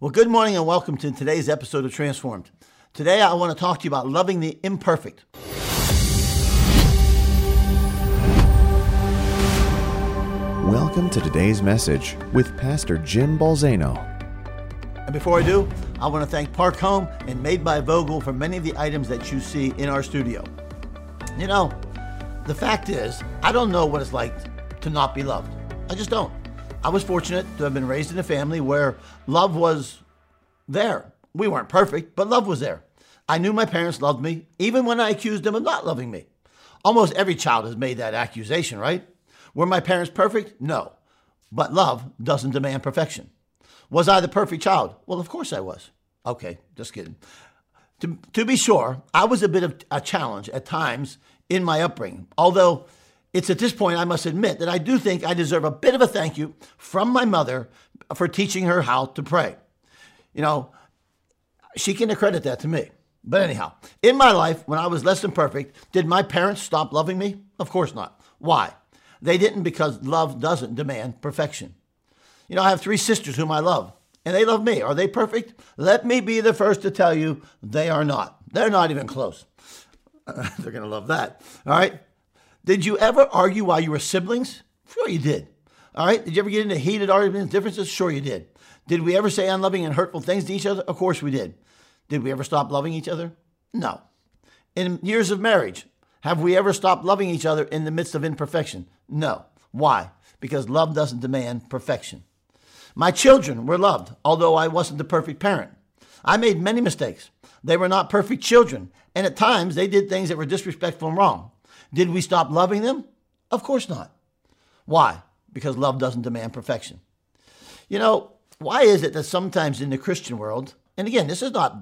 Well, good morning and welcome to today's episode of Transformed. Today I want to talk to you about loving the imperfect. Welcome to today's message with Pastor Jim Balzano. And before I do, I want to thank Park Home and Made by Vogel for many of the items that you see in our studio. You know, the fact is, I don't know what it's like to not be loved. I just don't. I was fortunate to have been raised in a family where love was there. We weren't perfect, but love was there. I knew my parents loved me, even when I accused them of not loving me. Almost every child has made that accusation, right? Were my parents perfect? No. But love doesn't demand perfection. Was I the perfect child? Well, of course I was. Okay, just kidding. To, to be sure, I was a bit of a challenge at times in my upbringing, although it's at this point I must admit that I do think I deserve a bit of a thank you from my mother for teaching her how to pray. You know, she can accredit that to me. But anyhow, in my life, when I was less than perfect, did my parents stop loving me? Of course not. Why? They didn't because love doesn't demand perfection. You know, I have three sisters whom I love, and they love me. Are they perfect? Let me be the first to tell you they are not. They're not even close. They're going to love that. All right? Did you ever argue while you were siblings? Sure, you did. All right? Did you ever get into heated arguments, differences? Sure, you did. Did we ever say unloving and hurtful things to each other? Of course we did. Did we ever stop loving each other? No. In years of marriage, have we ever stopped loving each other in the midst of imperfection? No. Why? Because love doesn't demand perfection. My children were loved, although I wasn't the perfect parent. I made many mistakes. They were not perfect children, and at times they did things that were disrespectful and wrong. Did we stop loving them? Of course not. Why? Because love doesn't demand perfection. You know, why is it that sometimes in the Christian world, and again, this is not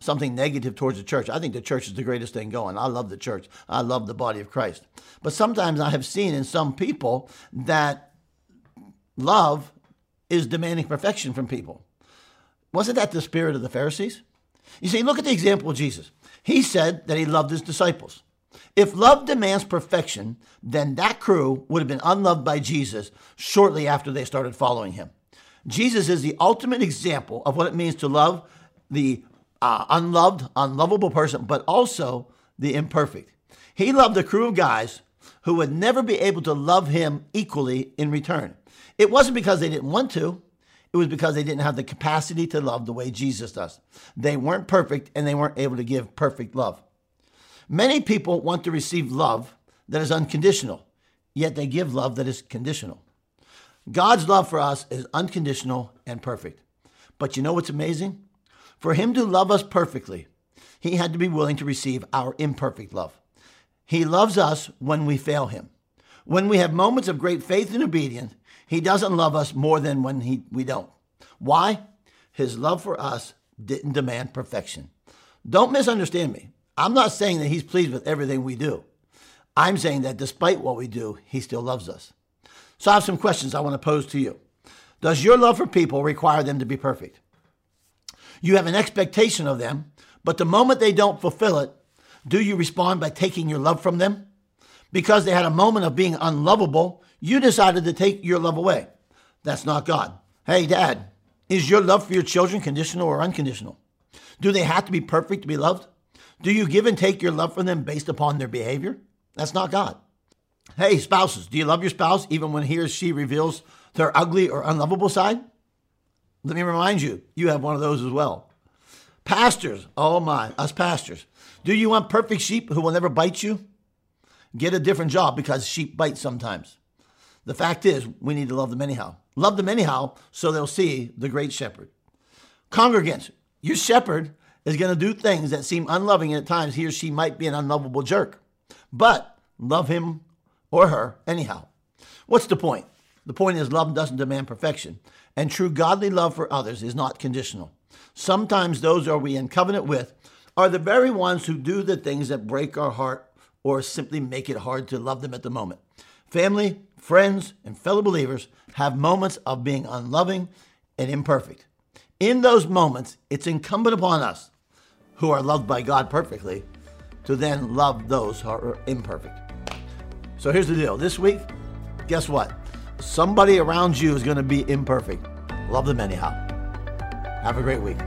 something negative towards the church. I think the church is the greatest thing going. I love the church. I love the body of Christ. But sometimes I have seen in some people that love is demanding perfection from people. Wasn't that the spirit of the Pharisees? You see, look at the example of Jesus. He said that he loved his disciples. If love demands perfection, then that crew would have been unloved by Jesus shortly after they started following him. Jesus is the ultimate example of what it means to love the uh, unloved, unlovable person, but also the imperfect. He loved a crew of guys who would never be able to love him equally in return. It wasn't because they didn't want to, it was because they didn't have the capacity to love the way Jesus does. They weren't perfect and they weren't able to give perfect love. Many people want to receive love that is unconditional, yet they give love that is conditional. God's love for us is unconditional and perfect. But you know what's amazing? For him to love us perfectly, he had to be willing to receive our imperfect love. He loves us when we fail him. When we have moments of great faith and obedience, he doesn't love us more than when he, we don't. Why? His love for us didn't demand perfection. Don't misunderstand me. I'm not saying that he's pleased with everything we do. I'm saying that despite what we do, he still loves us. So I have some questions I want to pose to you. Does your love for people require them to be perfect? You have an expectation of them, but the moment they don't fulfill it, do you respond by taking your love from them? Because they had a moment of being unlovable, you decided to take your love away. That's not God. Hey, Dad, is your love for your children conditional or unconditional? Do they have to be perfect to be loved? Do you give and take your love from them based upon their behavior? That's not God. Hey, spouses, do you love your spouse even when he or she reveals their ugly or unlovable side? Let me remind you, you have one of those as well. Pastors, oh my, us pastors. Do you want perfect sheep who will never bite you? Get a different job because sheep bite sometimes. The fact is, we need to love them anyhow. Love them anyhow so they'll see the great shepherd. Congregants, your shepherd is going to do things that seem unloving, and at times he or she might be an unlovable jerk. But love him or her anyhow. What's the point? The point is, love doesn't demand perfection, and true godly love for others is not conditional. Sometimes those are we in covenant with are the very ones who do the things that break our heart or simply make it hard to love them at the moment. Family, friends, and fellow believers have moments of being unloving and imperfect. In those moments, it's incumbent upon us, who are loved by God perfectly, to then love those who are imperfect. So here's the deal this week, guess what? Somebody around you is going to be imperfect. Love them anyhow. Have a great week.